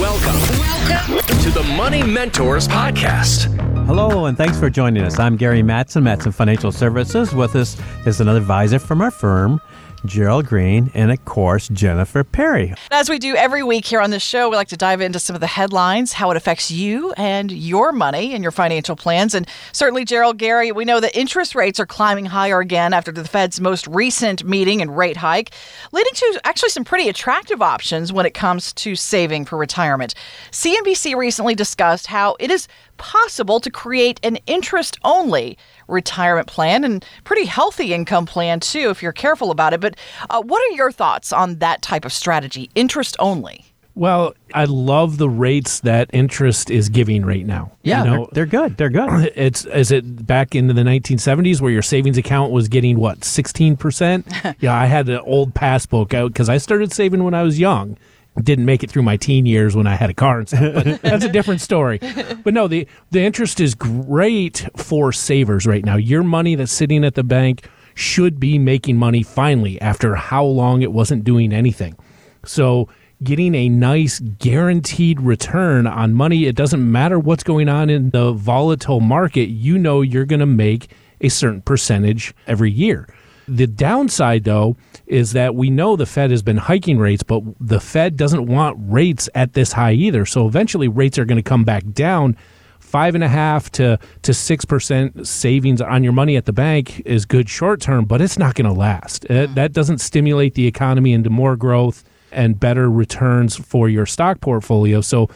Welcome. Welcome to the Money Mentors Podcast. Hello, and thanks for joining us. I'm Gary Mattson, Mattson Financial Services. With us is another advisor from our firm, Gerald Green, and of course, Jennifer Perry. As we do every week here on this show, we like to dive into some of the headlines, how it affects you and your money and your financial plans. And certainly, Gerald Gary, we know that interest rates are climbing higher again after the Fed's most recent meeting and rate hike, leading to actually some pretty attractive options when it comes to saving for retirement. CNBC recently discussed how it is possible to create an interest only retirement plan and pretty healthy income plan too if you're careful about it. But uh, what are your thoughts on that type of strategy, interest only? Well, I love the rates that interest is giving right now. Yeah, you know, they're, they're, good. They're good. It's is it back into the 1970s where your savings account was getting what 16 percent? yeah, I had an old passbook out because I started saving when I was young, didn't make it through my teen years when I had a car and stuff, but that's a different story. But no, the the interest is great for savers right now. Your money that's sitting at the bank should be making money finally after how long it wasn't doing anything. So getting a nice guaranteed return on money, it doesn't matter what's going on in the volatile market, you know you're going to make a certain percentage every year. The downside, though, is that we know the Fed has been hiking rates, but the Fed doesn't want rates at this high either. So eventually, rates are going to come back down. Five and a half to to six percent savings on your money at the bank is good short term, but it's not going to last. It, hmm. that doesn't stimulate the economy into more growth and better returns for your stock portfolio. So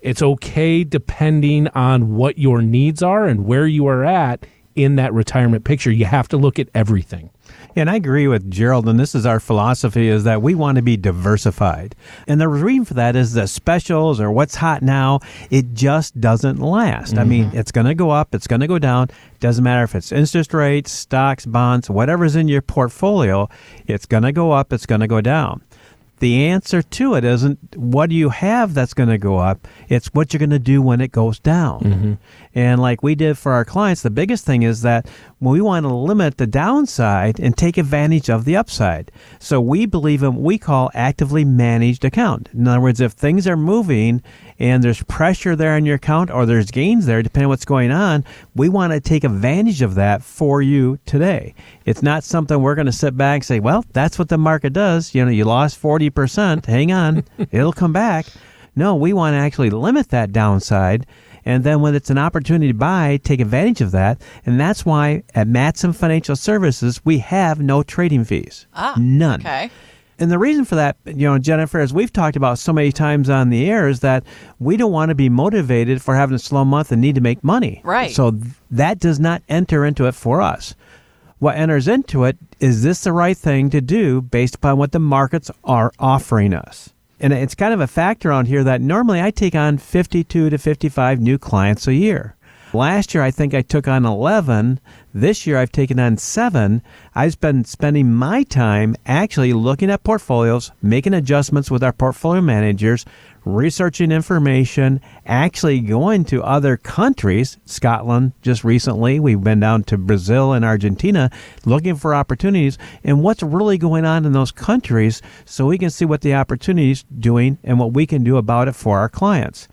it's okay depending on what your needs are and where you are at in that retirement picture. You have to look at everything. And I agree with Gerald, and this is our philosophy, is that we want to be diversified. And the reason for that is the specials or what's hot now, it just doesn't last. Mm-hmm. I mean, mm-hmm. it's going to go up, it's going to go down. Doesn't matter if it's interest rates, stocks, bonds, whatever's in your portfolio, it's going to go up, it's going to go down the answer to it isn't what do you have that's going to go up it's what you're going to do when it goes down. Mm-hmm. and like we did for our clients the biggest thing is that we want to limit the downside and take advantage of the upside. So we believe in what we call actively managed account. In other words if things are moving and there's pressure there in your account or there's gains there, depending on what's going on, we want to take advantage of that for you today. It's not something we're going to sit back and say, well, that's what the market does. You know, you lost 40%. Hang on, it'll come back. No, we want to actually limit that downside. And then when it's an opportunity to buy, take advantage of that. And that's why at Mattson Financial Services, we have no trading fees. Ah, None. Okay. And the reason for that, you know, Jennifer, as we've talked about so many times on the air, is that we don't want to be motivated for having a slow month and need to make money. Right. So that does not enter into it for us. What enters into it is this the right thing to do based upon what the markets are offering us? And it's kind of a factor on here that normally I take on 52 to 55 new clients a year. Last year, I think I took on 11. This year, I've taken on seven. I've been spending my time actually looking at portfolios, making adjustments with our portfolio managers, researching information, actually going to other countries, Scotland just recently. We've been down to Brazil and Argentina looking for opportunities and what's really going on in those countries so we can see what the opportunities doing and what we can do about it for our clients.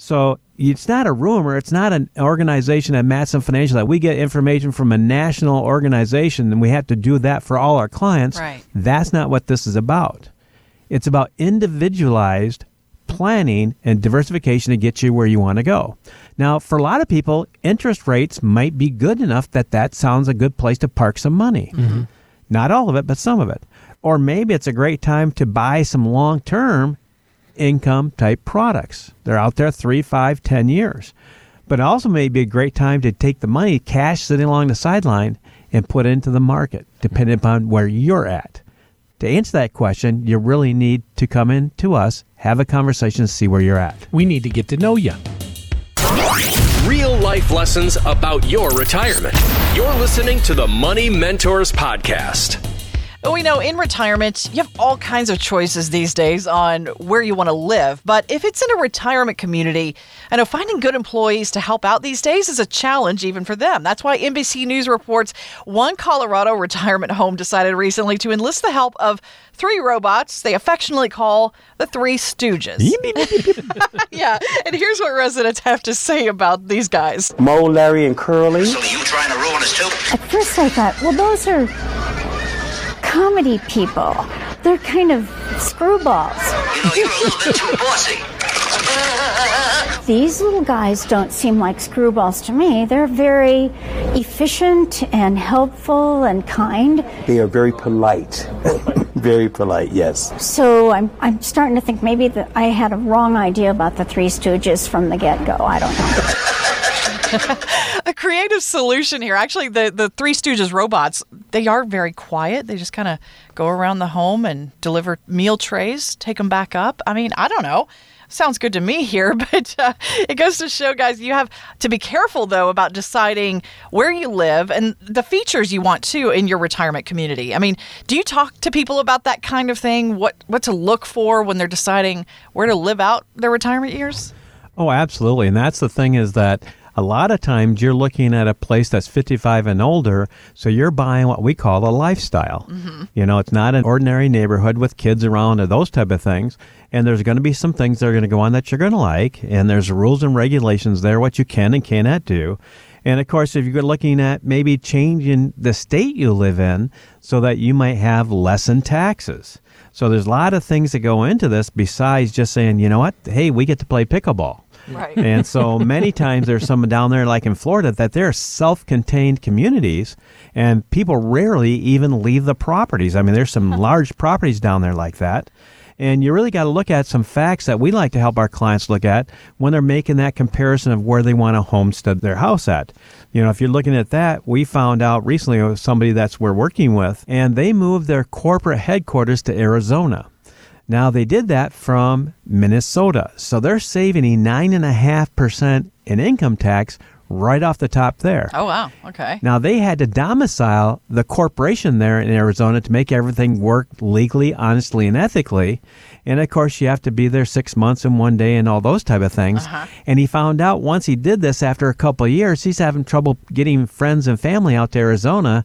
So it's not a rumor. It's not an organization at Mattson Financial that we get information from a national organization and we have to do that for all our clients. Right. That's not what this is about. It's about individualized planning and diversification to get you where you want to go. Now, for a lot of people, interest rates might be good enough that that sounds a good place to park some money. Mm-hmm. Not all of it, but some of it. Or maybe it's a great time to buy some long term income type products. They're out there three, five, ten years. But it also may be a great time to take the money, cash sitting along the sideline, and put it into the market, depending upon where you're at. To answer that question, you really need to come in to us, have a conversation, see where you're at. We need to get to know you. Real life lessons about your retirement. You're listening to the Money Mentors Podcast. We know in retirement, you have all kinds of choices these days on where you want to live. But if it's in a retirement community, I know finding good employees to help out these days is a challenge even for them. That's why NBC News reports one Colorado retirement home decided recently to enlist the help of three robots they affectionately call the Three Stooges. yeah, and here's what residents have to say about these guys. Moe, Larry, and Curly. So you trying to ruin us too? At first I thought, well, those are comedy people. They're kind of screwballs. You know, you're a little bit too bossy. These little guys don't seem like screwballs to me. They're very efficient and helpful and kind. They are very polite. very polite, yes. So I'm, I'm starting to think maybe that I had a wrong idea about the Three Stooges from the get go. I don't know. creative solution here. Actually, the, the Three Stooges robots, they are very quiet. They just kind of go around the home and deliver meal trays, take them back up. I mean, I don't know sounds good to me here, but uh, it goes to show, guys, you have to be careful, though, about deciding where you live and the features you want to in your retirement community. I mean, do you talk to people about that kind of thing? What, what to look for when they're deciding where to live out their retirement years? Oh, absolutely. And that's the thing is that a lot of times you're looking at a place that's 55 and older, so you're buying what we call a lifestyle. Mm-hmm. You know, it's not an ordinary neighborhood with kids around or those type of things. And there's going to be some things that are going to go on that you're going to like, and there's rules and regulations there what you can and cannot do. And of course, if you're looking at maybe changing the state you live in so that you might have less in taxes. So there's a lot of things that go into this besides just saying, you know what, hey, we get to play pickleball. Right. And so many times there's some down there, like in Florida, that they're self contained communities and people rarely even leave the properties. I mean, there's some large properties down there like that. And you really got to look at some facts that we like to help our clients look at when they're making that comparison of where they want to homestead their house at. You know, if you're looking at that, we found out recently of somebody that's we're working with, and they moved their corporate headquarters to Arizona. Now they did that from Minnesota. So they're saving a nine and a half percent in income tax right off the top there. Oh, wow. Okay. Now, they had to domicile the corporation there in Arizona to make everything work legally, honestly, and ethically. And of course, you have to be there six months and one day and all those type of things. Uh-huh. And he found out once he did this after a couple of years, he's having trouble getting friends and family out to Arizona.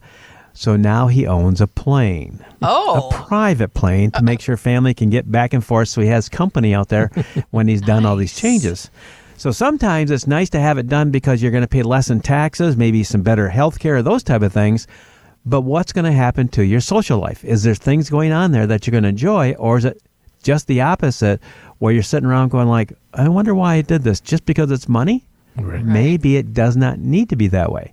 So now he owns a plane. Oh. A private plane to make sure family can get back and forth so he has company out there when he's done nice. all these changes. So sometimes it's nice to have it done because you're going to pay less in taxes, maybe some better health care, those type of things. But what's going to happen to your social life? Is there things going on there that you're going to enjoy, or is it just the opposite, where you're sitting around going like, I wonder why I did this, just because it's money? Right. Maybe it does not need to be that way.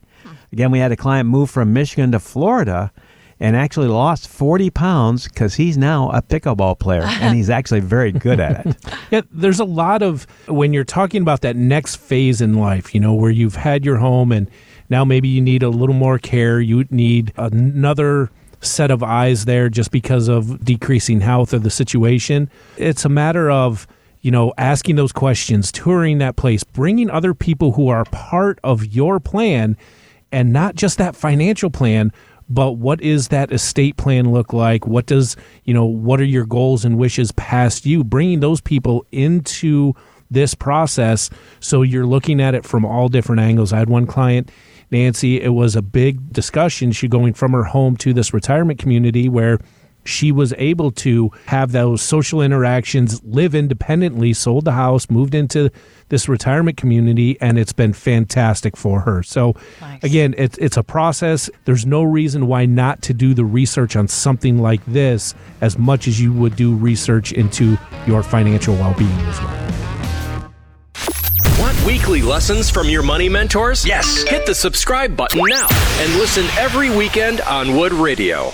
Again, we had a client move from Michigan to Florida and actually lost 40 pounds because he's now a pickleball player and he's actually very good at it. Yeah, there's a lot of, when you're talking about that next phase in life, you know, where you've had your home and now maybe you need a little more care, you need another set of eyes there just because of decreasing health or the situation. It's a matter of, you know, asking those questions, touring that place, bringing other people who are part of your plan and not just that financial plan but what is that estate plan look like? What does you know what are your goals and wishes past you? Bringing those people into this process. So you're looking at it from all different angles. I had one client nancy it was a big discussion. She going from her home to this retirement community where she was able to have those social interactions, live independently, sold the house, moved into this retirement community, and it's been fantastic for her. So, nice. again, it's it's a process. There's no reason why not to do the research on something like this as much as you would do research into your financial well-being as well. Want weekly lessons from your money mentors? Yes. Hit the subscribe button now and listen every weekend on WOOD Radio.